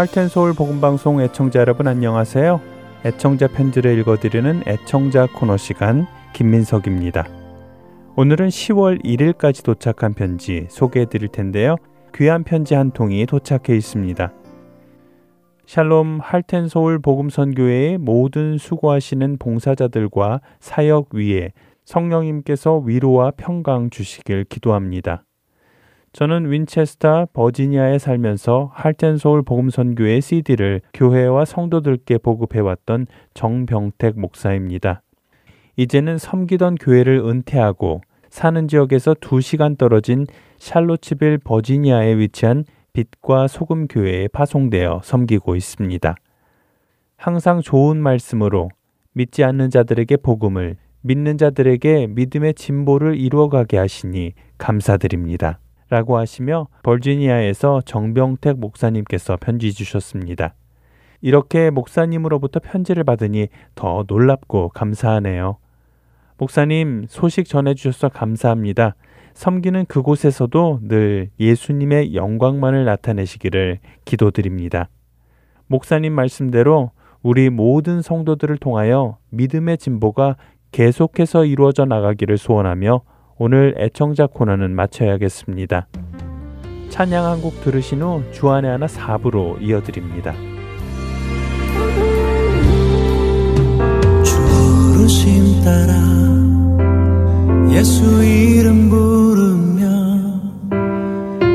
할텐서울 복음방송 애청자 여러분 안녕하세요. 애청자 편지를 읽어드리는 애청자 코너 시간 김민석입니다. 오늘은 10월 1일까지 도착한 편지 소개해 드릴 텐데요. 귀한 편지 한 통이 도착해 있습니다. 샬롬 할텐서울 복음선교회의 모든 수고하시는 봉사자들과 사역 위에 성령님께서 위로와 평강 주시길 기도합니다. 저는 윈체스터 버지니아에 살면서 할텐 서울 복음 선교회 CD를 교회와 성도들께 보급해 왔던 정병택 목사입니다. 이제는 섬기던 교회를 은퇴하고 사는 지역에서 2시간 떨어진 샬로치빌 버지니아에 위치한 빛과 소금 교회에 파송되어 섬기고 있습니다. 항상 좋은 말씀으로 믿지 않는 자들에게 복음을 믿는 자들에게 믿음의 진보를 이루어가게 하시니 감사드립니다. 라고 하시며 버지니아에서 정병택 목사님께서 편지 주셨습니다. 이렇게 목사님으로부터 편지를 받으니 더 놀랍고 감사하네요. 목사님, 소식 전해주셔서 감사합니다. 섬기는 그곳에서도 늘 예수님의 영광만을 나타내시기를 기도드립니다. 목사님 말씀대로 우리 모든 성도들을 통하여 믿음의 진보가 계속해서 이루어져 나가기를 소원하며 오늘 애청자 코너는 마쳐야겠습니다. 찬양 한 곡 들으신 후 주안의 하나 4부로 이어드립니다. 부르심 따라 예수 이름 부르며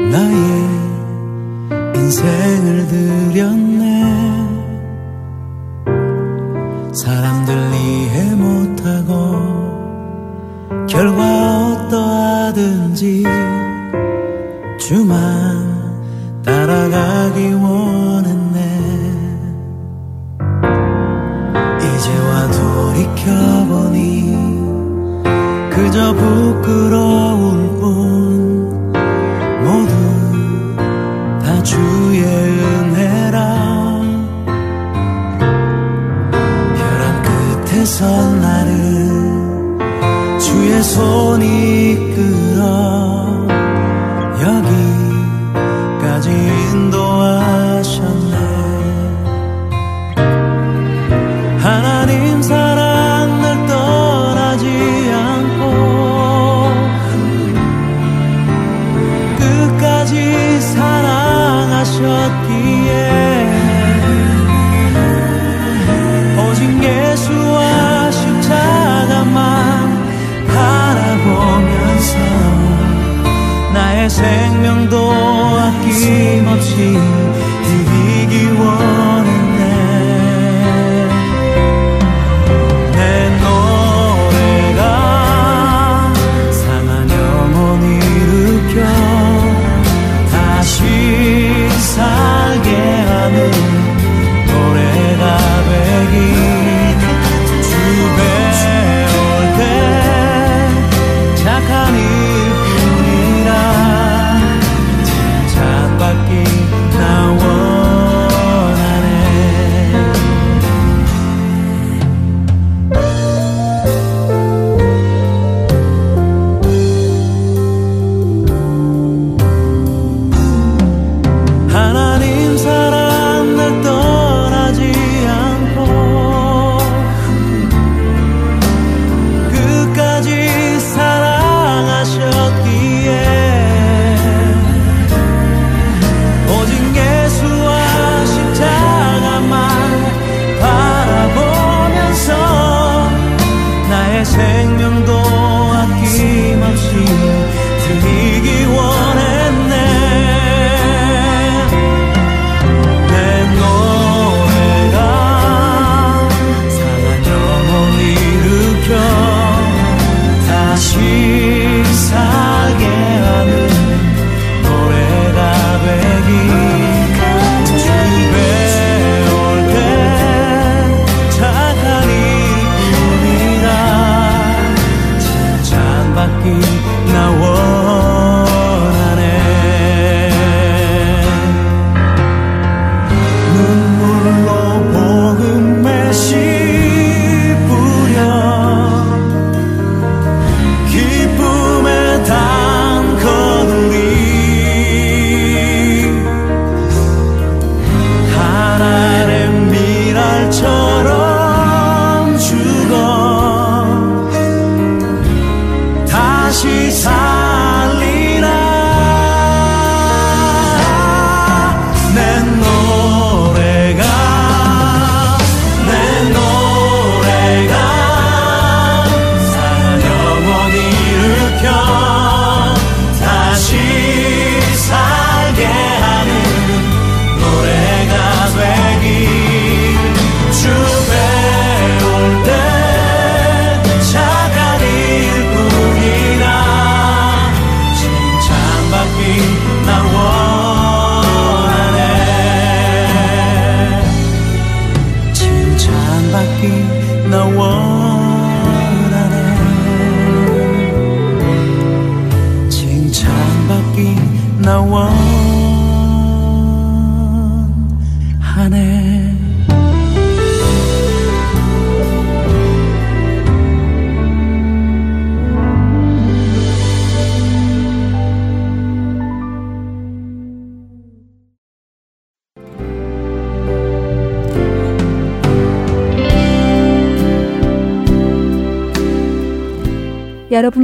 나의 인생을 드렸네 사람들 이해 못하고 결과 어떠하든지 주만 따라가기 원했네. 이제와 돌이켜보니 그저 부끄러울 생명도 아낌없이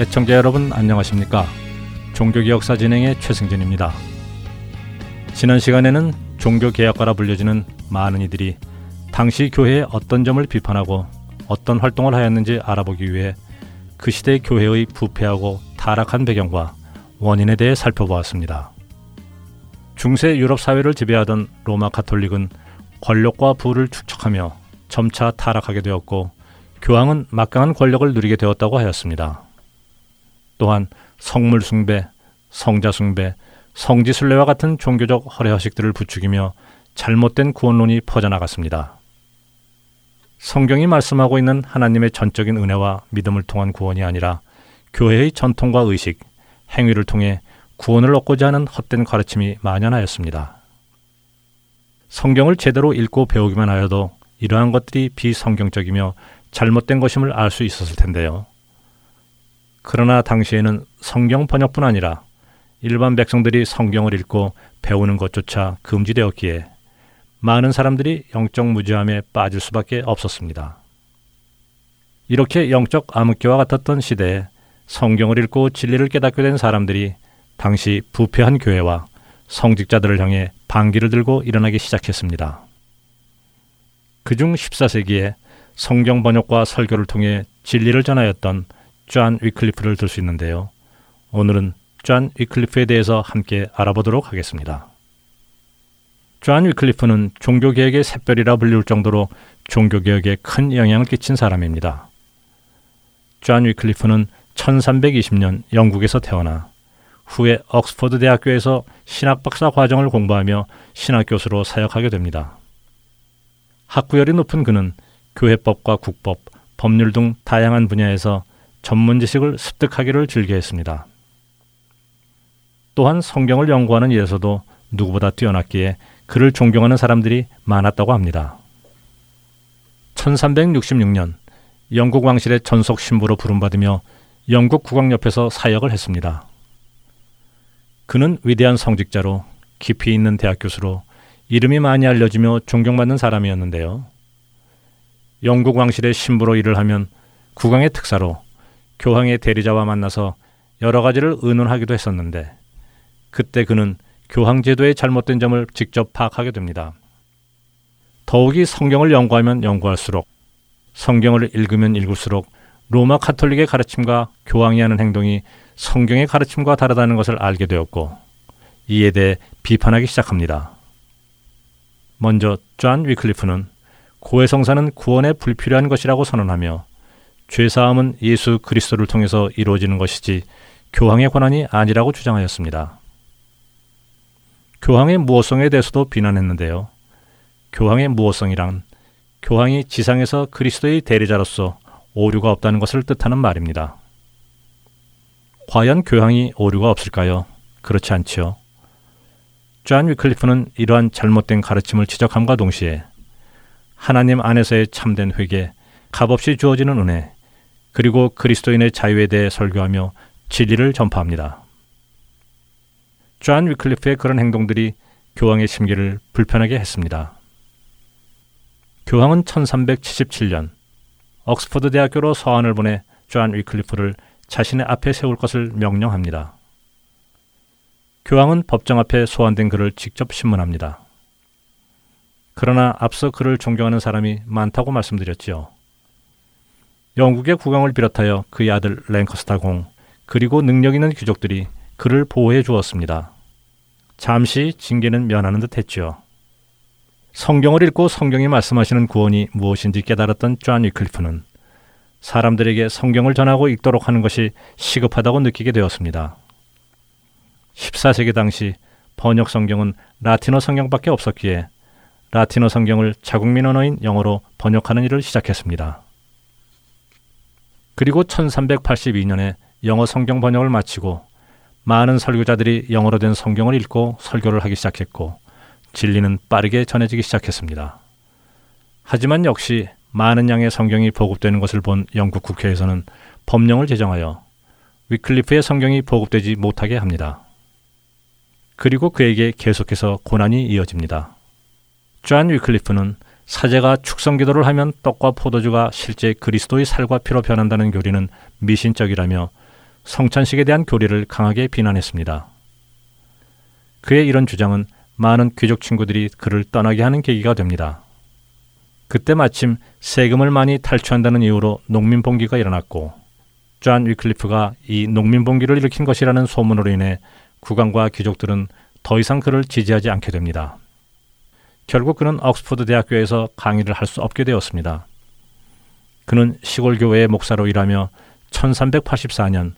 애청자 여러분 안녕하십니까? 종교개혁사 진행의 최승진입니다. 지난 시간에는 종교개혁가라 불려지는 많은 이들이 당시 교회의 어떤 점을 비판하고 어떤 활동을 하였는지 알아보기 위해 그 시대 교회의 부패하고 타락한 배경과 원인에 대해 살펴보았습니다. 중세 유럽 사회를 지배하던 로마 카톨릭은 권력과 부를 축적하며 점차 타락하게 되었고 교황은 막강한 권력을 누리게 되었다고 하였습니다. 또한 성물 숭배, 성자 숭배, 성지 순례와 같은 종교적 허례허식들을 부추기며 잘못된 구원론이 퍼져나갔습니다. 성경이 말씀하고 있는 하나님의 전적인 은혜와 믿음을 통한 구원이 아니라 교회의 전통과 의식, 행위를 통해 구원을 얻고자 하는 헛된 가르침이 만연하였습니다. 성경을 제대로 읽고 배우기만 하여도 이러한 것들이 비성경적이며 잘못된 것임을 알 수 있었을 텐데요. 그러나 당시에는 성경 번역뿐 아니라 일반 백성들이 성경을 읽고 배우는 것조차 금지되었기에 많은 사람들이 영적 무지함에 빠질 수밖에 없었습니다. 이렇게 영적 암흑기와 같았던 시대에 성경을 읽고 진리를 깨닫게 된 사람들이 당시 부패한 교회와 성직자들을 향해 반기를 들고 일어나기 시작했습니다. 그중 14세기에 성경 번역과 설교를 통해 진리를 전하였던 존 위클리프를 들 수 있는데요. 오늘은 존 위클리프에 대해서 함께 알아보도록 하겠습니다. 존 위클리프는 종교개혁의 샛별이라 불릴 정도로 종교개혁에 큰 영향을 끼친 사람입니다. 존 위클리프는 1320년 영국에서 태어나 후에 옥스퍼드 대학교에서 신학 박사 과정을 공부하며 신학 교수로 사역하게 됩니다. 학구열이 높은 그는 교회법과 국법, 법률 등 다양한 분야에서 전문 지식을 습득하기를 즐겨했습니다. 또한 성경을 연구하는 일에서도 누구보다 뛰어났기에 그를 존경하는 사람들이 많았다고 합니다. 1366년 영국 왕실의 전속 신부로 부름받으며 영국 국왕 옆에서 사역을 했습니다. 그는 위대한 성직자로 깊이 있는 대학 교수로 이름이 많이 알려지며 존경받는 사람이었는데요. 영국 왕실의 신부로 일을 하면 국왕의 특사로 교황의 대리자와 만나서 여러 가지를 의논하기도 했었는데 그때 그는 교황 제도의 잘못된 점을 직접 파악하게 됩니다. 더욱이 성경을 연구하면 연구할수록 성경을 읽으면 읽을수록 로마 카톨릭의 가르침과 교황이 하는 행동이 성경의 가르침과 다르다는 것을 알게 되었고 이에 대해 비판하기 시작합니다. 먼저 존 위클리프는 고해성사는 구원에 불필요한 것이라고 선언하며 죄사함은 예수 그리스도를 통해서 이루어지는 것이지 교황의 권한이 아니라고 주장하였습니다. 교황의 무오성에 대해서도 비난했는데요. 교황의 무오성이란 교황이 지상에서 그리스도의 대리자로서 오류가 없다는 것을 뜻하는 말입니다. 과연 교황이 오류가 없을까요? 그렇지 않지요. 존 위클리프는 이러한 잘못된 가르침을 지적함과 동시에 하나님 안에서의 참된 회개, 값없이 주어지는 은혜, 그리고 그리스도인의 자유에 대해 설교하며 진리를 전파합니다. 존 위클리프의 그런 행동들이 교황의 심기를 불편하게 했습니다. 교황은 1377년 옥스퍼드 대학교로 서한을 보내 존 위클리프를 자신의 앞에 세울 것을 명령합니다. 교황은 법정 앞에 소환된 그를 직접 신문합니다. 그러나 앞서 그를 존경하는 사람이 많다고 말씀드렸지요. 영국의 국왕을 비롯하여 그의 아들 랭커스타 공 그리고 능력 있는 귀족들이 그를 보호해 주었습니다. 잠시 징계는 면하는 듯 했지요. 성경을 읽고 성경이 말씀하시는 구원이 무엇인지 깨달았던 존 위클리프는 사람들에게 성경을 전하고 읽도록 하는 것이 시급하다고 느끼게 되었습니다. 14세기 당시 번역 성경은 라틴어 성경밖에 없었기에 라틴어 성경을 자국민 언어인 영어로 번역하는 일을 시작했습니다. 그리고 1382년에 영어 성경 번역을 마치고 많은 설교자들이 영어로 된 성경을 읽고 설교를 하기 시작했고 진리는 빠르게 전해지기 시작했습니다. 하지만 역시 많은 양의 성경이 보급되는 것을 본 영국 국회에서는 법령을 제정하여 위클리프의 성경이 보급되지 못하게 합니다. 그리고 그에게 계속해서 고난이 이어집니다. 존 위클리프는 사제가 축성 기도를 하면 떡과 포도주가 실제 그리스도의 살과 피로 변한다는 교리는 미신적이라며 성찬식에 대한 교리를 강하게 비난했습니다. 그의 이런 주장은 많은 귀족 친구들이 그를 떠나게 하는 계기가 됩니다. 그때 마침 세금을 많이 탈취한다는 이유로 농민 봉기가 일어났고 존 위클리프가 이 농민 봉기를 일으킨 것이라는 소문으로 인해 국왕과 귀족들은 더 이상 그를 지지하지 않게 됩니다. 결국 그는 옥스퍼드 대학교에서 강의를 할 수 없게 되었습니다. 그는 시골 교회의 목사로 일하며 1384년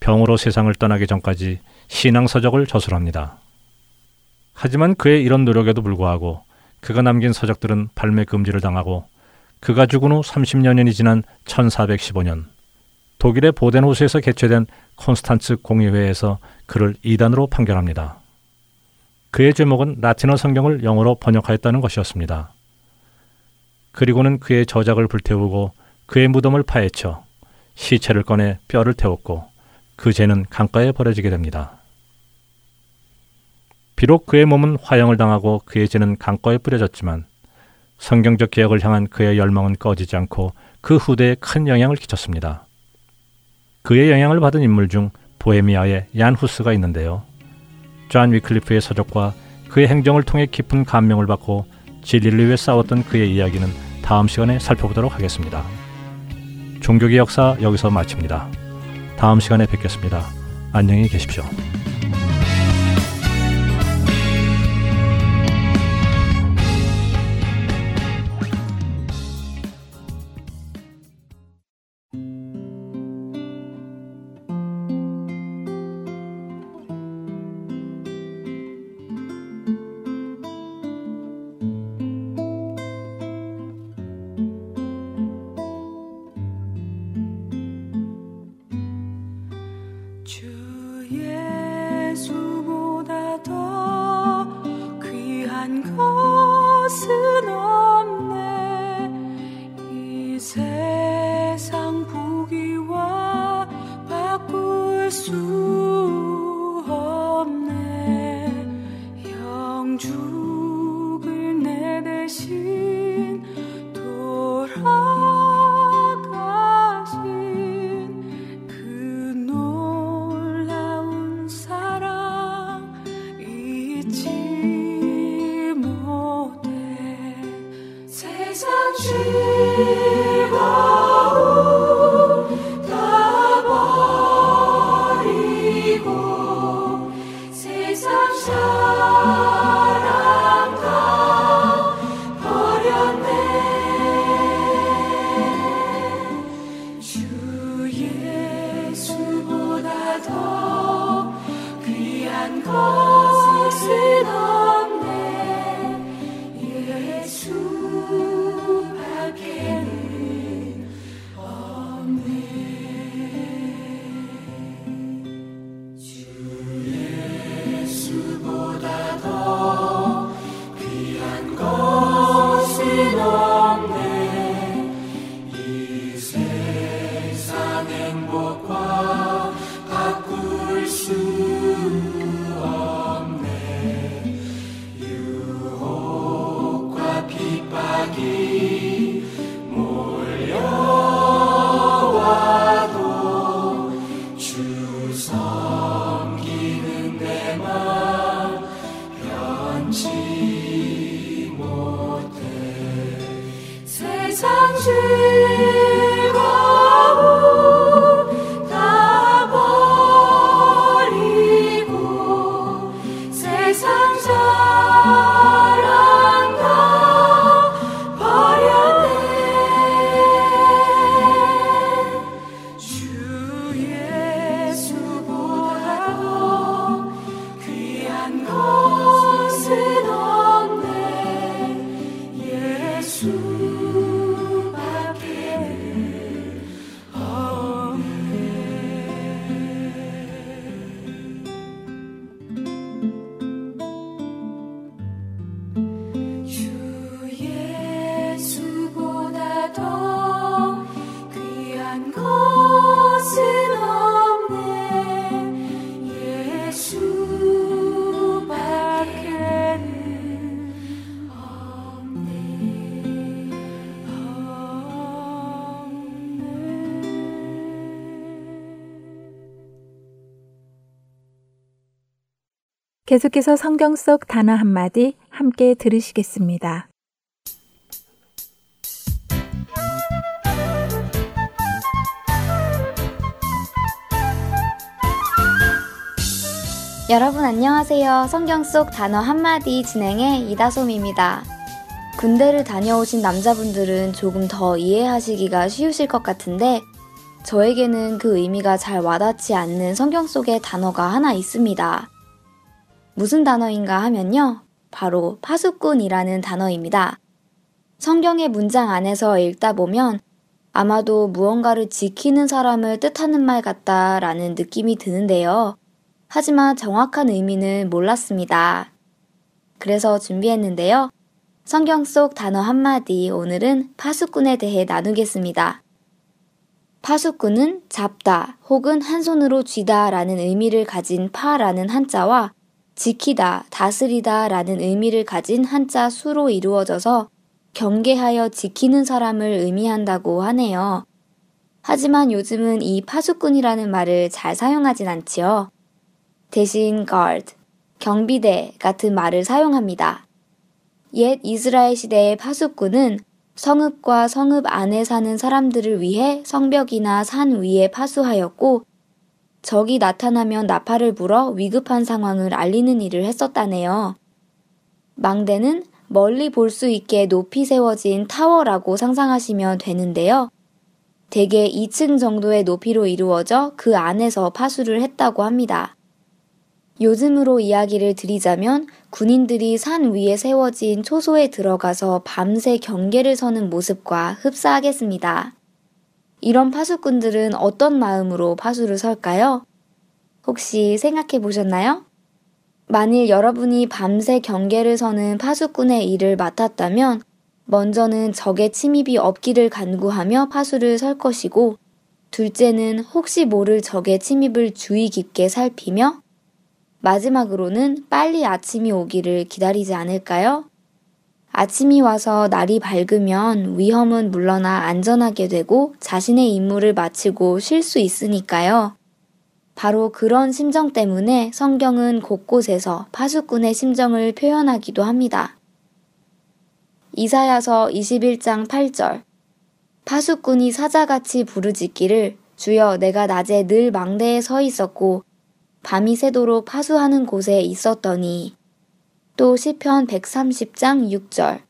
병으로 세상을 떠나기 전까지 신앙 서적을 저술합니다. 하지만 그의 이런 노력에도 불구하고 그가 남긴 서적들은 발매 금지를 당하고 그가 죽은 후 30여년이 지난 1415년 독일의 보덴호수에서 개최된 콘스탄츠 공의회에서 그를 이단으로 판결합니다. 그의 제목은 라틴어 성경을 영어로 번역하였다는 것이었습니다. 그리고는 그의 저작을 불태우고 그의 무덤을 파헤쳐 시체를 꺼내 뼈를 태웠고 그 죄는 강가에 버려지게 됩니다. 비록 그의 몸은 화형을 당하고 그의 죄는 강가에 뿌려졌지만 성경적 개혁을 향한 그의 열망은 꺼지지 않고 그 후대에 큰 영향을 끼쳤습니다. 그의 영향을 받은 인물 중 보헤미아의 얀 후스가 있는데요. 존 위클리프의 서적과 그의 행정을 통해 깊은 감명을 받고 진리를 위해 싸웠던 그의 이야기는 다음 시간에 살펴보도록 하겠습니다. 종교의 역사 여기서 마칩니다. 다음 시간에 뵙겠습니다. 안녕히 계십시오. 계속해서 성경 속 단어 한마디 함께 들으시겠습니다. 여러분 안녕하세요. 성경 속 단어 한마디 진행의 이다솜입니다. 군대를 다녀오신 남자분들은 조금 더 이해하시기가 쉬우실 것 같은데 저에게는 그 의미가 잘 와닿지 않는 성경 속의 단어가 하나 있습니다. 무슨 단어인가 하면요. 바로 파수꾼이라는 단어입니다. 성경의 문장 안에서 읽다 보면 아마도 무언가를 지키는 사람을 뜻하는 말 같다라는 느낌이 드는데요. 하지만 정확한 의미는 몰랐습니다. 그래서 준비했는데요. 성경 속 단어 한마디 오늘은 파수꾼에 대해 나누겠습니다. 파수꾼은 잡다 혹은 한 손으로 쥐다 라는 의미를 가진 파라는 한자와 지키다, 다스리다 라는 의미를 가진 한자 수로 이루어져서 경계하여 지키는 사람을 의미한다고 하네요. 하지만 요즘은 이 파수꾼이라는 말을 잘 사용하진 않지요. 대신 guard, 경비대 같은 말을 사용합니다. 옛 이스라엘 시대의 파수꾼은 성읍과 성읍 안에 사는 사람들을 위해 성벽이나 산 위에 파수하였고 적이 나타나면 나팔을 불어 위급한 상황을 알리는 일을 했었다네요. 망대는 멀리 볼 수 있게 높이 세워진 타워라고 상상하시면 되는데요. 대개 2층 정도의 높이로 이루어져 그 안에서 파수를 했다고 합니다. 요즘으로 이야기를 드리자면 군인들이 산 위에 세워진 초소에 들어가서 밤새 경계를 서는 모습과 흡사하겠습니다. 이런 파수꾼들은 어떤 마음으로 파수를 설까요? 혹시 생각해 보셨나요? 만일 여러분이 밤새 경계를 서는 파수꾼의 일을 맡았다면 먼저는 적의 침입이 없기를 간구하며 파수를 설 것이고 둘째는 혹시 모를 적의 침입을 주의 깊게 살피며 마지막으로는 빨리 아침이 오기를 기다리지 않을까요? 아침이 와서 날이 밝으면 위험은 물러나 안전하게 되고 자신의 임무를 마치고 쉴 수 있으니까요. 바로 그런 심정 때문에 성경은 곳곳에서 파수꾼의 심정을 표현하기도 합니다. 이사야서 21장 8절 파수꾼이 사자같이 부르짖기를 주여 내가 낮에 늘 망대에 서 있었고 밤이 새도록 파수하는 곳에 있었더니 또 시편 130장 6절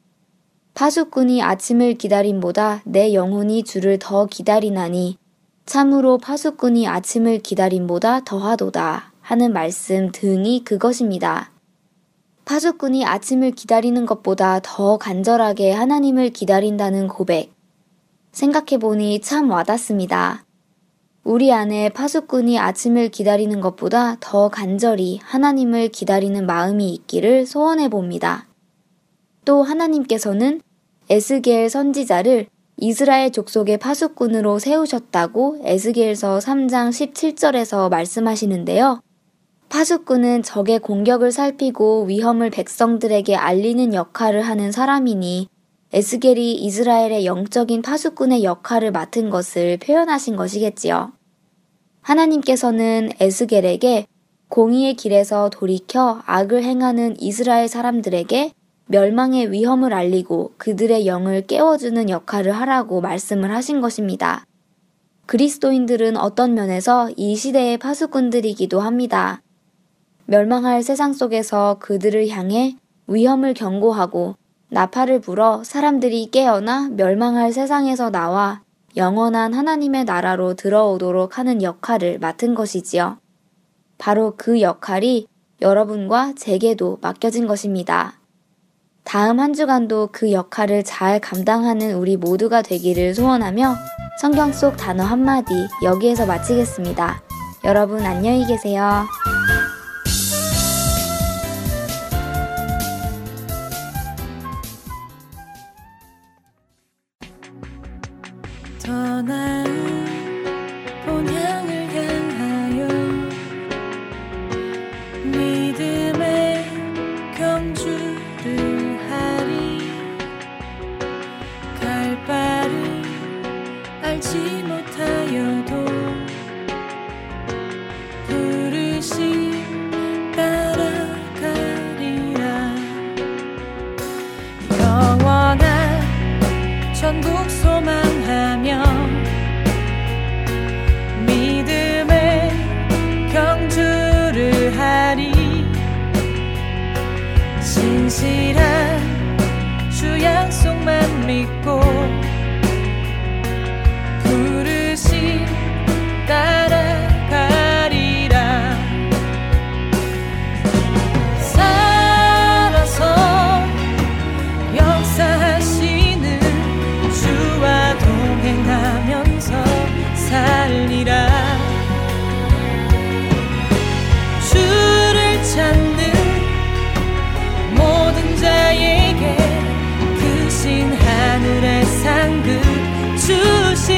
파수꾼이 아침을 기다림보다 내 영혼이 주를 더 기다리나니 참으로 파수꾼이 아침을 기다림보다 더하도다 하는 말씀 등이 그것입니다. 파수꾼이 아침을 기다리는 것보다 더 간절하게 하나님을 기다린다는 고백. 생각해보니 참 와닿습니다. 우리 안에 파수꾼이 아침을 기다리는 것보다 더 간절히 하나님을 기다리는 마음이 있기를 소원해 봅니다. 또 하나님께서는 에스겔 선지자를 이스라엘 족속의 파수꾼으로 세우셨다고 에스겔서 3장 17절에서 말씀하시는데요. 파수꾼은 적의 공격을 살피고 위험을 백성들에게 알리는 역할을 하는 사람이니 에스겔이 이스라엘의 영적인 파수꾼의 역할을 맡은 것을 표현하신 것이겠지요. 하나님께서는 에스겔에게 공의의 길에서 돌이켜 악을 행하는 이스라엘 사람들에게 멸망의 위험을 알리고 그들의 영을 깨워주는 역할을 하라고 말씀을 하신 것입니다. 그리스도인들은 어떤 면에서 이 시대의 파수꾼들이기도 합니다. 멸망할 세상 속에서 그들을 향해 위험을 경고하고 나팔을 불어 사람들이 깨어나 멸망할 세상에서 나와 영원한 하나님의 나라로 들어오도록 하는 역할을 맡은 것이지요. 바로 그 역할이 여러분과 제게도 맡겨진 것입니다. 다음 한 주간도 그 역할을 잘 감당하는 우리 모두가 되기를 소원하며 성경 속 단어 한마디 여기에서 마치겠습니다. 여러분 안녕히 계세요. 하늘의 상급 주시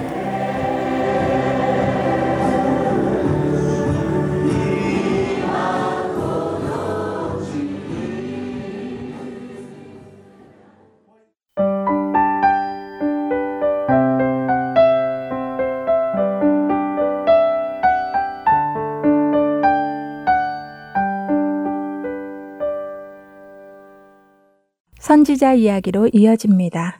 선지자 이야기로 이어집니다.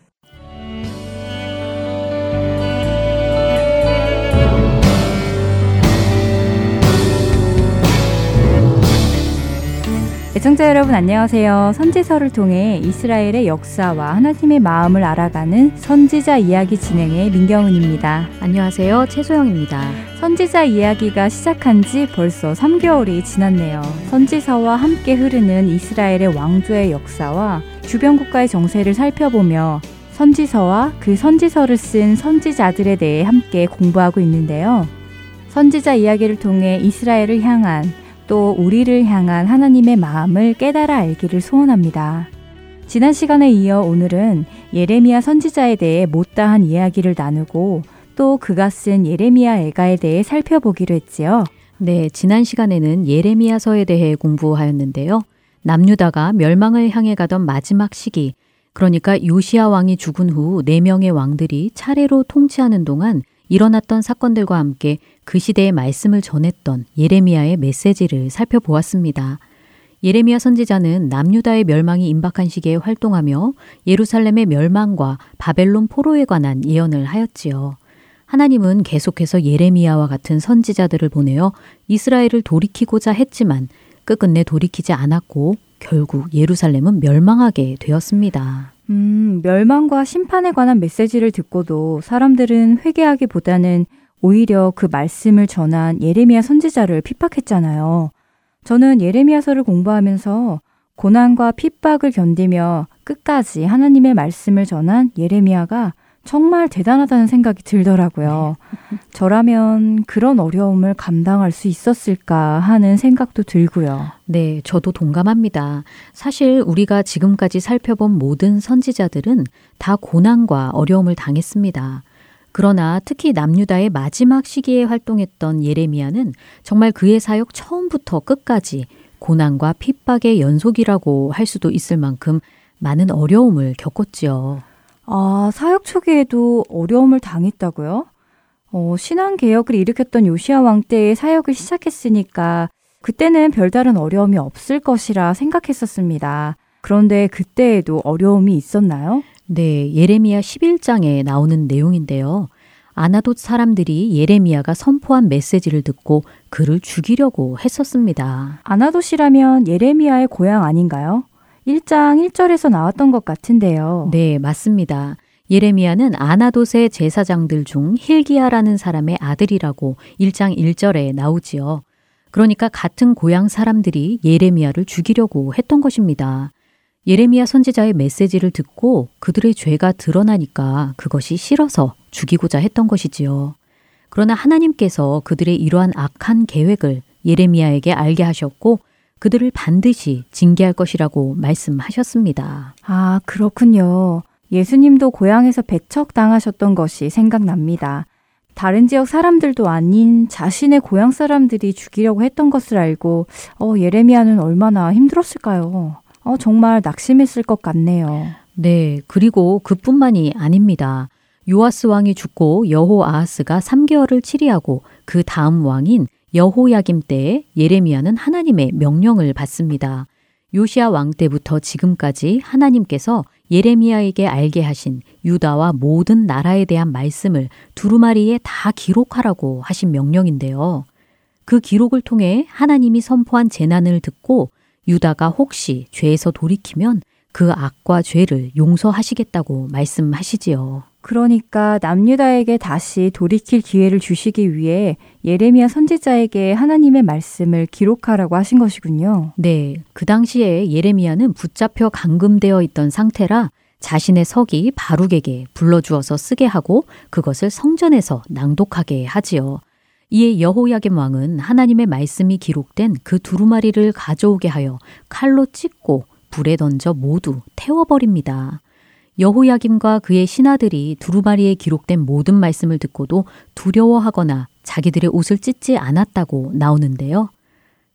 애청자 여러분 안녕하세요. 선지서를 통해 이스라엘의 역사와 하나님의 마음을 알아가는 선지자 이야기 진행의 민경은입니다. 안녕하세요. 최소영입니다. 선지자 이야기가 시작한 지 벌써 3개월이 지났네요. 선지서와 함께 흐르는 이스라엘의 왕조의 역사와 주변 국가의 정세를 살펴보며 선지서와 그 선지서를 쓴 선지자들에 대해 함께 공부하고 있는데요. 선지자 이야기를 통해 이스라엘을 향한 또 우리를 향한 하나님의 마음을 깨달아 알기를 소원합니다. 지난 시간에 이어 오늘은 예레미야 선지자에 대해 못다한 이야기를 나누고 또 그가 쓴 예레미야 애가에 대해 살펴보기로 했지요. 네, 지난 시간에는 예레미야서에 대해 공부하였는데요. 남유다가 멸망을 향해 가던 마지막 시기, 그러니까 요시아 왕이 죽은 후네 명의 왕들이 차례로 통치하는 동안 일어났던 사건들과 함께 그 시대의 말씀을 전했던 예레미야의 메시지를 살펴보았습니다. 예레미야 선지자는 남유다의 멸망이 임박한 시기에 활동하며 예루살렘의 멸망과 바벨론 포로에 관한 예언을 하였지요. 하나님은 계속해서 예레미야와 같은 선지자들을 보내어 이스라엘을 돌이키고자 했지만 끝끝내 돌이키지 않았고 결국 예루살렘은 멸망하게 되었습니다. 음, 멸망과 심판에 관한 메시지를 듣고도 사람들은 회개하기보다는 오히려 그 말씀을 전한 예레미야 선지자를 핍박했잖아요. 저는 예레미야서를 공부하면서 고난과 핍박을 견디며 끝까지 하나님의 말씀을 전한 예레미야가 정말 대단하다는 생각이 들더라고요. 저라면 그런 어려움을 감당할 수 있었을까 하는 생각도 들고요. 네, 저도 동감합니다. 사실 우리가 지금까지 살펴본 모든 선지자들은 다 고난과 어려움을 당했습니다. 그러나 특히 남유다의 마지막 시기에 활동했던 예레미야는 정말 그의 사역 처음부터 끝까지 고난과 핍박의 연속이라고 할 수도 있을 만큼 많은 어려움을 겪었지요. 아, 사역 초기에도 어려움을 당했다고요? 어, 신앙 개혁을 일으켰던 요시아 왕 때에 사역을 시작했으니까 그때는 별다른 어려움이 없을 것이라 생각했었습니다. 그런데 그때에도 어려움이 있었나요? 네, 예레미야 11장에 나오는 내용인데요. 아나돗 사람들이 예레미야가 선포한 메시지를 듣고 그를 죽이려고 했었습니다. 아나돗이라면 예레미야의 고향 아닌가요? 1장 1절에서 나왔던 것 같은데요. 네, 맞습니다. 예레미야는 아나돗의 제사장들 중 힐기야라는 사람의 아들이라고 1장 1절에 나오지요. 그러니까 같은 고향 사람들이 예레미야를 죽이려고 했던 것입니다. 예레미야 선지자의 메시지를 듣고 그들의 죄가 드러나니까 그것이 싫어서 죽이고자 했던 것이지요. 그러나 하나님께서 그들의 이러한 악한 계획을 예레미야에게 알게 하셨고 그들을 반드시 징계할 것이라고 말씀하셨습니다. 아, 그렇군요. 예수님도 고향에서 배척당하셨던 것이 생각납니다. 다른 지역 사람들도 아닌 자신의 고향 사람들이 죽이려고 했던 것을 알고 어, 예레미야는 얼마나 힘들었을까요? 어, 정말 낙심했을 것 같네요. 네, 그리고 그뿐만이 아닙니다. 요아스 왕이 죽고 여호 아하스가 3개월을 치리하고 그 다음 왕인 여호야김 때에 예레미야는 하나님의 명령을 받습니다. 요시아 왕 때부터 지금까지 하나님께서 예레미야에게 알게 하신 유다와 모든 나라에 대한 말씀을 두루마리에 다 기록하라고 하신 명령인데요. 그 기록을 통해 하나님이 선포한 재난을 듣고 유다가 혹시 죄에서 돌이키면 그 악과 죄를 용서하시겠다고 말씀하시지요. 그러니까 남유다에게 다시 돌이킬 기회를 주시기 위해 예레미야 선지자에게 하나님의 말씀을 기록하라고 하신 것이군요. 네, 그 당시에 예레미야는 붙잡혀 감금되어 있던 상태라 자신의 석이 바룩에게 불러주어서 쓰게 하고 그것을 성전에서 낭독하게 하지요. 이에 여호야겜 왕은 하나님의 말씀이 기록된 그 두루마리를 가져오게 하여 칼로 찢고 불에 던져 모두 태워버립니다. 여호야김과 그의 신하들이 두루마리에 기록된 모든 말씀을 듣고도 두려워하거나 자기들의 옷을 찢지 않았다고 나오는데요.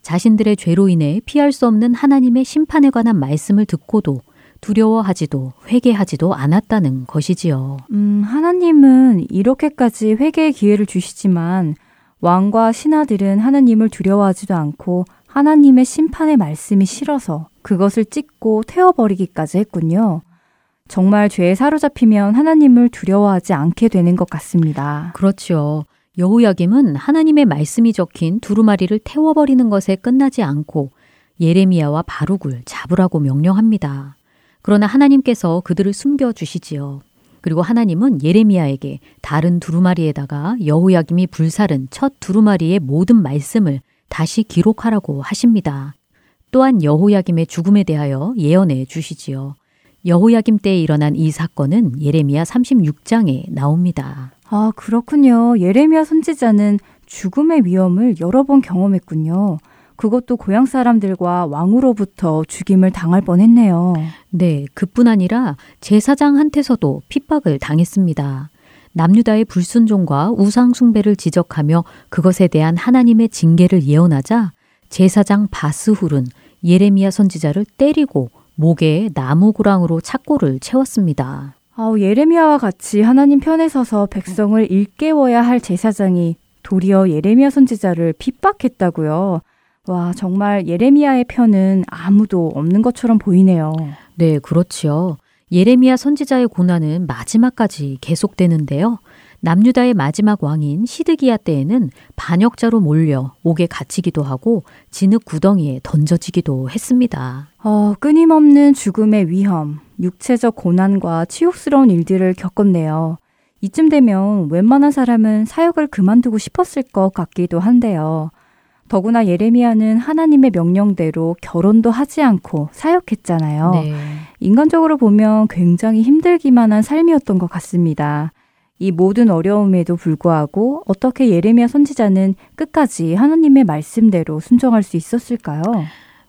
자신들의 죄로 인해 피할 수 없는 하나님의 심판에 관한 말씀을 듣고도 두려워하지도 회개하지도 않았다는 것이지요. 음, 하나님은 이렇게까지 회개의 기회를 주시지만 왕과 신하들은 하나님을 두려워하지도 않고 하나님의 심판의 말씀이 싫어서 그것을 찢고 태워버리기까지 했군요. 정말 죄에 사로잡히면 하나님을 두려워하지 않게 되는 것 같습니다. 그렇죠. 여호야김은 하나님의 말씀이 적힌 두루마리를 태워버리는 것에 끝나지 않고 예레미야와 바룩을 잡으라고 명령합니다. 그러나 하나님께서 그들을 숨겨 주시지요. 그리고 하나님은 예레미야에게 다른 두루마리에다가 여호야김이 불살은 첫 두루마리의 모든 말씀을 다시 기록하라고 하십니다. 또한 여호야김의 죽음에 대하여 예언해 주시지요. 여호야김 때에 일어난 이 사건은 예레미야 36장에 나옵니다. 아, 그렇군요. 예레미야 선지자는 죽음의 위험을 여러 번 경험했군요. 그것도 고향 사람들과 왕으로부터 죽임을 당할 뻔했네요. 네, 그뿐 아니라 제사장한테서도 핍박을 당했습니다. 남유다의 불순종과 우상 숭배를 지적하며 그것에 대한 하나님의 징계를 예언하자 제사장 바스훌은 예레미야 선지자를 때리고 목에 나무구랑으로 착고를 채웠습니다. 아우, 예레미야와 같이 하나님 편에 서서 백성을 일깨워야 할 제사장이 도리어 예레미야 선지자를 핍박했다고요. 와, 정말 예레미야의 편은 아무도 없는 것처럼 보이네요. 네, 그렇지요. 예레미야 선지자의 고난은 마지막까지 계속되는데요. 남유다의 마지막 왕인 시드기야 때에는 반역자로 몰려 옥에 갇히기도 하고 진흙 구덩이에 던져지기도 했습니다. 어, 끊임없는 죽음의 위험, 육체적 고난과 치욕스러운 일들을 겪었네요. 이쯤 되면 웬만한 사람은 사역을 그만두고 싶었을 것 같기도 한데요. 더구나 예레미야는 하나님의 명령대로 결혼도 하지 않고 사역했잖아요. 네. 인간적으로 보면 굉장히 힘들기만 한 삶이었던 것 같습니다. 이 모든 어려움에도 불구하고 어떻게 예레미야 선지자는 끝까지 하나님의 말씀대로 순종할 수 있었을까요?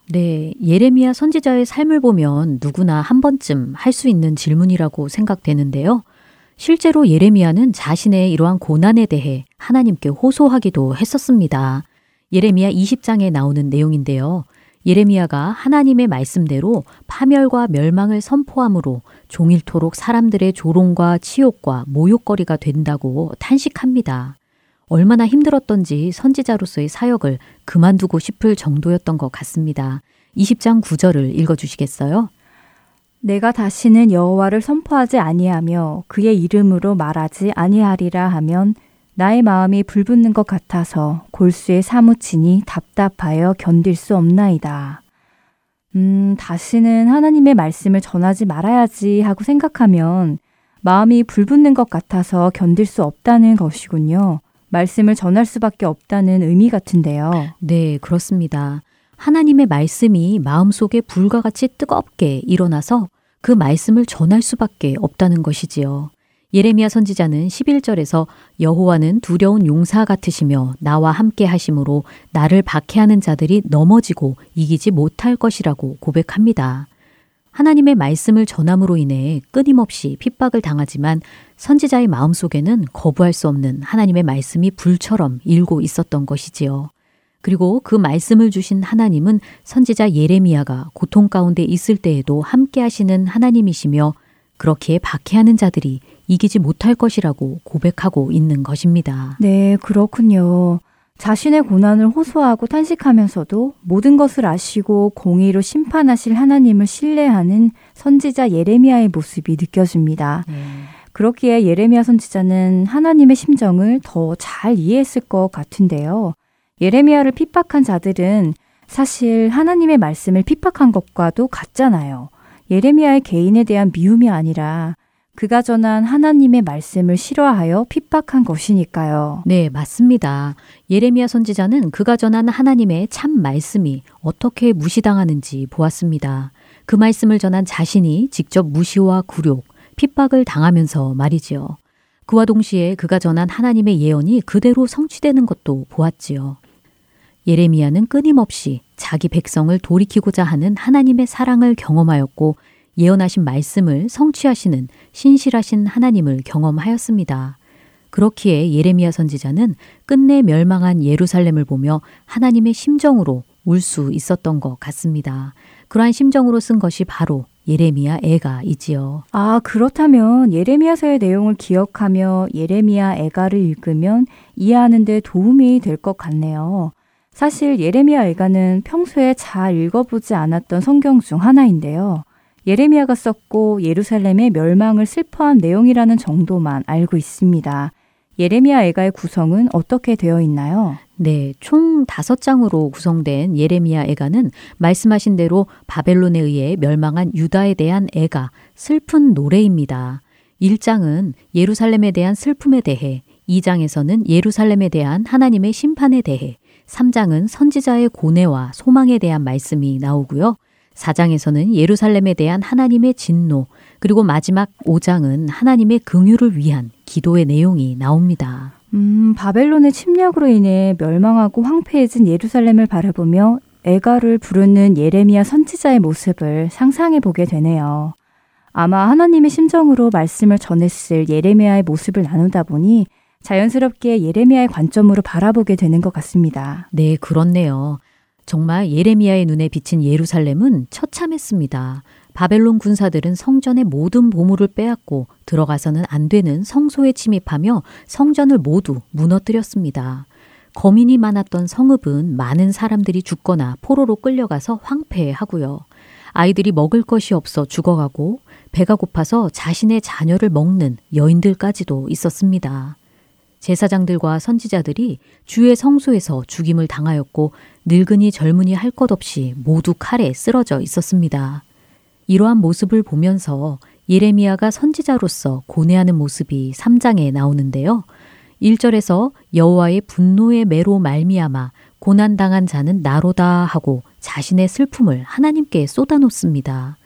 네, 예레미야 선지자의 삶을 보면 누구나 한 번쯤 할 수 있는 질문이라고 생각되는데요. 실제로 예레미야는 자신의 이러한 고난에 대해 하나님께 호소하기도 했었습니다. 예레미야 20장에 나오는 내용인데요. 예레미야가 하나님의 말씀대로 파멸과 멸망을 선포함으로 종일토록 사람들의 조롱과 치욕과 모욕거리가 된다고 탄식합니다. 얼마나 힘들었던지 선지자로서의 사역을 그만두고 싶을 정도였던 것 같습니다. 20장 9절을 읽어 주시겠어요? 내가 다시는 여호와를 선포하지 아니하며 그의 이름으로 말하지 아니하리라 하면 나의 마음이 불붙는 것 같아서 골수에 사무치니 답답하여 견딜 수 없나이다. 음, 다시는 하나님의 말씀을 전하지 말아야지 하고 생각하면 마음이 불붙는 것 같아서 견딜 수 없다는 것이군요. 말씀을 전할 수밖에 없다는 의미 같은데요. 네, 그렇습니다. 하나님의 말씀이 마음속에 불과 같이 뜨겁게 일어나서 그 말씀을 전할 수밖에 없다는 것이지요. 예레미야 선지자는 11절에서 여호와는 두려운 용사 같으시며 나와 함께 하심으로 나를 박해하는 자들이 넘어지고 이기지 못할 것이라고 고백합니다. 하나님의 말씀을 전함으로 인해 끊임없이 핍박을 당하지만 선지자의 마음속에는 거부할 수 없는 하나님의 말씀이 불처럼 일고 있었던 것이지요. 그리고 그 말씀을 주신 하나님은 선지자 예레미야가 고통 가운데 있을 때에도 함께 하시는 하나님이시며 그렇게 박해하는 자들이 이기지 못할 것이라고 고백하고 있는 것입니다. 네, 그렇군요. 자신의 고난을 호소하고 탄식하면서도 모든 것을 아시고 공의로 심판하실 하나님을 신뢰하는 선지자 예레미야의 모습이 느껴집니다. 네. 그렇기에 예레미야 선지자는 하나님의 심정을 더 잘 이해했을 것 같은데요. 예레미야를 핍박한 자들은 사실 하나님의 말씀을 핍박한 것과도 같잖아요. 예레미야의 개인에 대한 미움이 아니라 그가 전한 하나님의 말씀을 싫어하여 핍박한 것이니까요. 네, 맞습니다. 예레미야 선지자는 그가 전한 하나님의 참 말씀이 어떻게 무시당하는지 보았습니다. 그 말씀을 전한 자신이 직접 무시와 굴욕, 핍박을 당하면서 말이지요. 그와 동시에 그가 전한 하나님의 예언이 그대로 성취되는 것도 보았지요. 예레미야는 끊임없이 자기 백성을 돌이키고자 하는 하나님의 사랑을 경험하였고 예언하신 말씀을 성취하시는 신실하신 하나님을 경험하였습니다. 그렇기에 예레미야 선지자는 끝내 멸망한 예루살렘을 보며 하나님의 심정으로 울 수 있었던 것 같습니다. 그러한 심정으로 쓴 것이 바로 예레미야 애가이지요. 아, 그렇다면 예레미야서의 내용을 기억하며 예레미야 애가를 읽으면 이해하는 데 도움이 될 것 같네요. 사실 예레미야 애가는 평소에 잘 읽어보지 않았던 성경 중 하나인데요. 예레미야가 썼고 예루살렘의 멸망을 슬퍼한 내용이라는 정도만 알고 있습니다. 예레미야 애가의 구성은 어떻게 되어 있나요? 네, 총 다섯 장으로 구성된 예레미야 애가는 말씀하신 대로 바벨론에 의해 멸망한 유다에 대한 애가, 슬픈 노래입니다. 1장은 예루살렘에 대한 슬픔에 대해, 2장에서는 예루살렘에 대한 하나님의 심판에 대해, 3장은 선지자의 고뇌와 소망에 대한 말씀이 나오고요. 4장에서는 예루살렘에 대한 하나님의 진노, 그리고 마지막 5장은 하나님의 긍휼을 위한 기도의 내용이 나옵니다. 음, 바벨론의 침략으로 인해 멸망하고 황폐해진 예루살렘을 바라보며 애가를 부르는 예레미야 선지자의 모습을 상상해 보게 되네요. 아마 하나님의 심정으로 말씀을 전했을 예레미야의 모습을 나누다 보니 자연스럽게 예레미야의 관점으로 바라보게 되는 것 같습니다. 네, 그렇네요. 정말 예레미야의 눈에 비친 예루살렘은 처참했습니다. 바벨론 군사들은 성전의 모든 보물을 빼앗고 들어가서는 안 되는 성소에 침입하며 성전을 모두 무너뜨렸습니다. 거민이 많았던 성읍은 많은 사람들이 죽거나 포로로 끌려가서 황폐하고요. 아이들이 먹을 것이 없어 죽어가고 배가 고파서 자신의 자녀를 먹는 여인들까지도 있었습니다. 제사장들과 선지자들이 주의 성소에서 죽임을 당하였고 늙은이 젊은이 할 것 없이 모두 칼에 쓰러져 있었습니다. 이러한 모습을 보면서 예레미야가 선지자로서 고뇌하는 모습이 3장에 나오는데요. 1절에서 여호와의 분노의 매로 말미암아 고난 당한 자는 나로다 하고 자신의 슬픔을 하나님께 쏟아놓습니다.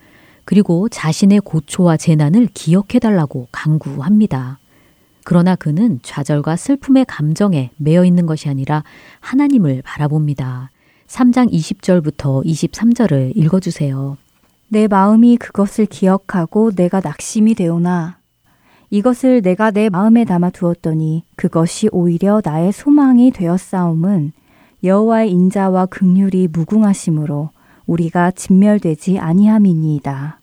그리고 자신의 고초와 재난을 기억해 달라고 강구합니다. 그러나 그는 좌절과 슬픔의 감정에 매여 있는 것이 아니라 하나님을 바라봅니다. 3장 20절부터 23절을 읽어주세요. 내 마음이 그것을 기억하고 내가 낙심이 되오나 이것을 내가 내 마음에 담아 두었더니 그것이 오히려 나의 소망이 되었사옴은 여호와의 인자와 극률이 무궁하심으로 우리가 진멸되지 아니함이니이다.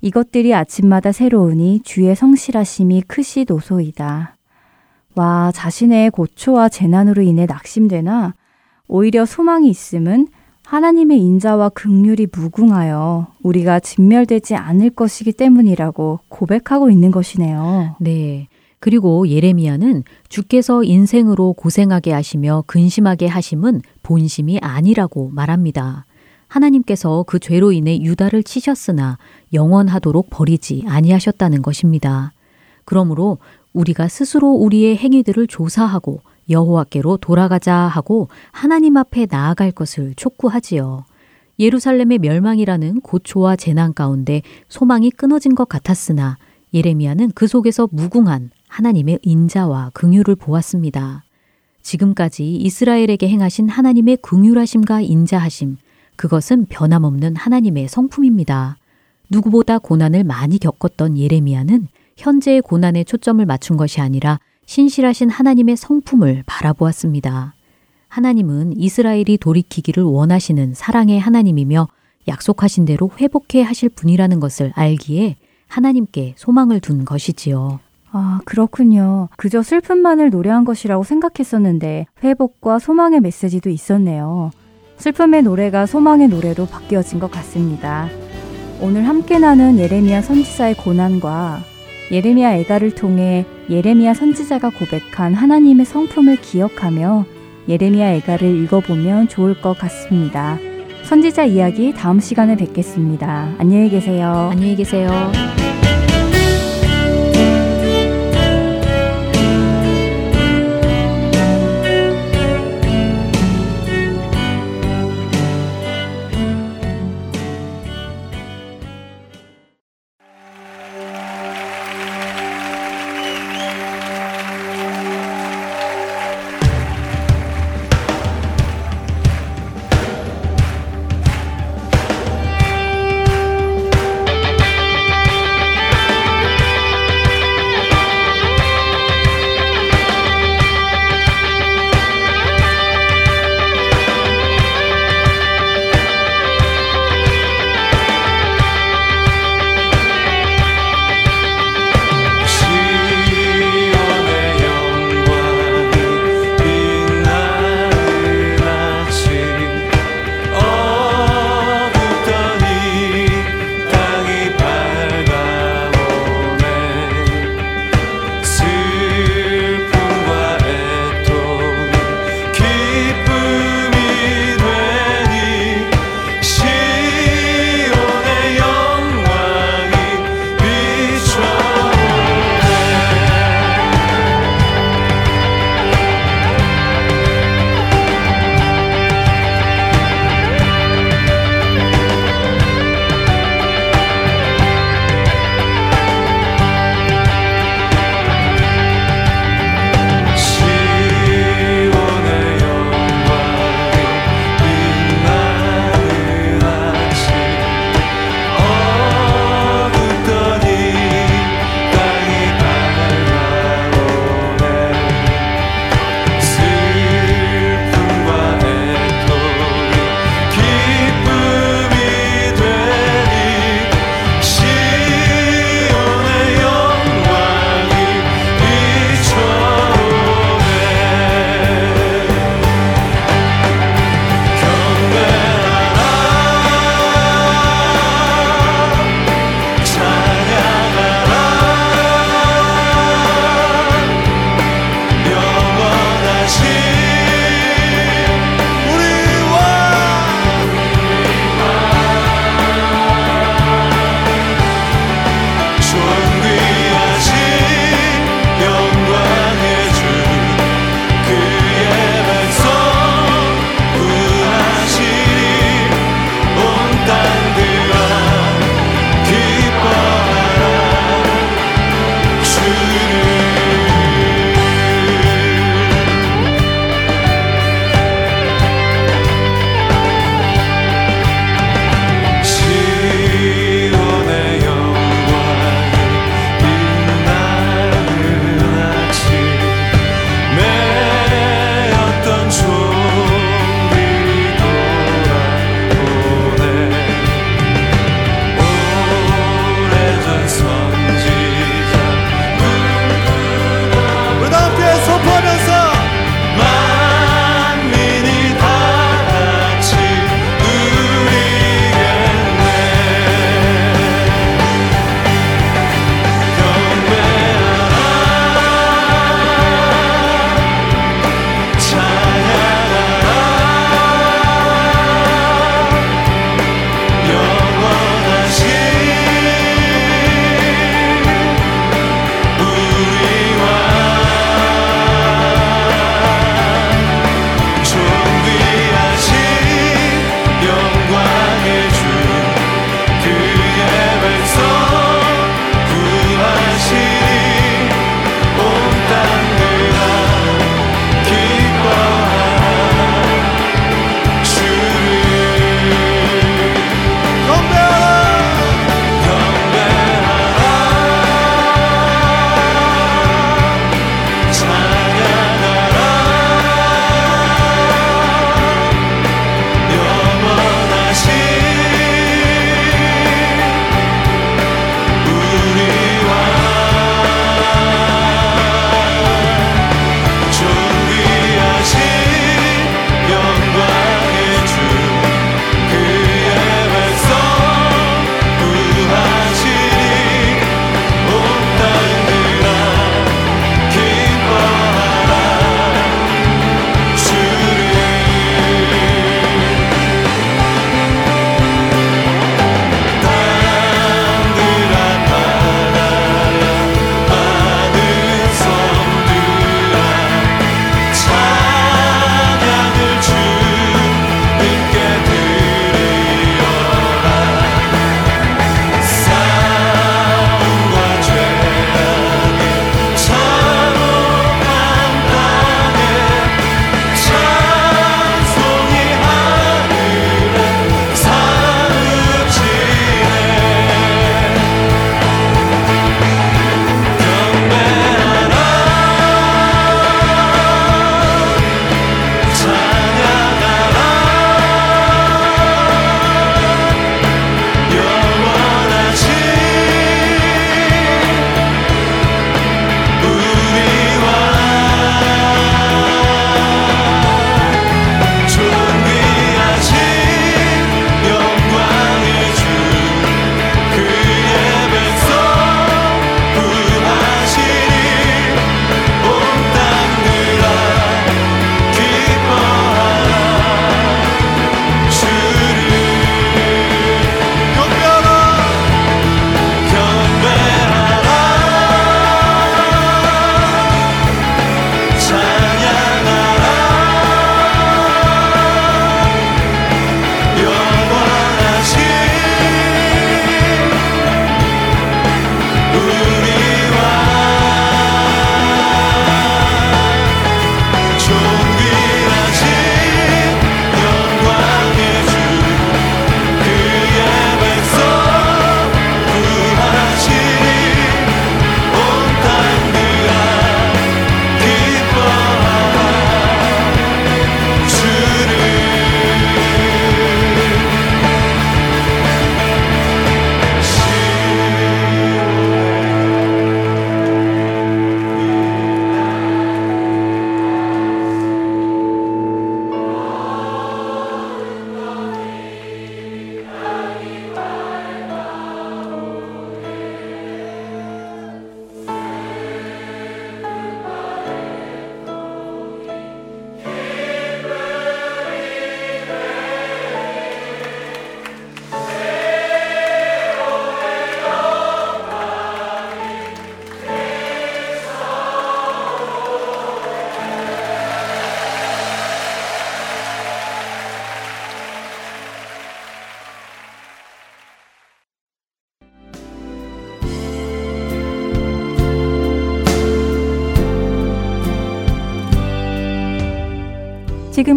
이것들이 아침마다 새로우니 주의 성실하심이 크시도소이다. 와, 자신의 고초와 재난으로 인해 낙심되나 오히려 소망이 있음은 하나님의 인자와 극률이 무궁하여 우리가 진멸되지 않을 것이기 때문이라고 고백하고 있는 것이네요. 네. 그리고 예레미야는 주께서 인생으로 고생하게 하시며 근심하게 하심은 본심이 아니라고 말합니다. 하나님께서 그 죄로 인해 유다를 치셨으나 영원하도록 버리지 아니하셨다는 것입니다. 그러므로 우리가 스스로 우리의 행위들을 조사하고 여호와께로 돌아가자 하고 하나님 앞에 나아갈 것을 촉구하지요. 예루살렘의 멸망이라는 고초와 재난 가운데 소망이 끊어진 것 같았으나 예레미야는 그 속에서 무궁한 하나님의 인자와 긍휼을 보았습니다. 지금까지 이스라엘에게 행하신 하나님의 긍휼하심과 인자하심, 그것은 변함없는 하나님의 성품입니다. 누구보다 고난을 많이 겪었던 예레미야는 현재의 고난에 초점을 맞춘 것이 아니라 신실하신 하나님의 성품을 바라보았습니다. 하나님은 이스라엘이 돌이키기를 원하시는 사랑의 하나님이며 약속하신 대로 회복해 하실 분이라는 것을 알기에 하나님께 소망을 둔 것이지요. 아, 그렇군요. 그저 슬픔만을 노래한 것이라고 생각했었는데 회복과 소망의 메시지도 있었네요. 슬픔의 노래가 소망의 노래로 바뀌어진 것 같습니다. 오늘 함께 나눈 예레미야 선지자의 고난과 예레미야 애가를 통해 예레미야 선지자가 고백한 하나님의 성품을 기억하며 예레미야 애가를 읽어보면 좋을 것 같습니다. 선지자 이야기 다음 시간에 뵙겠습니다. 안녕히 계세요. 안녕히 계세요.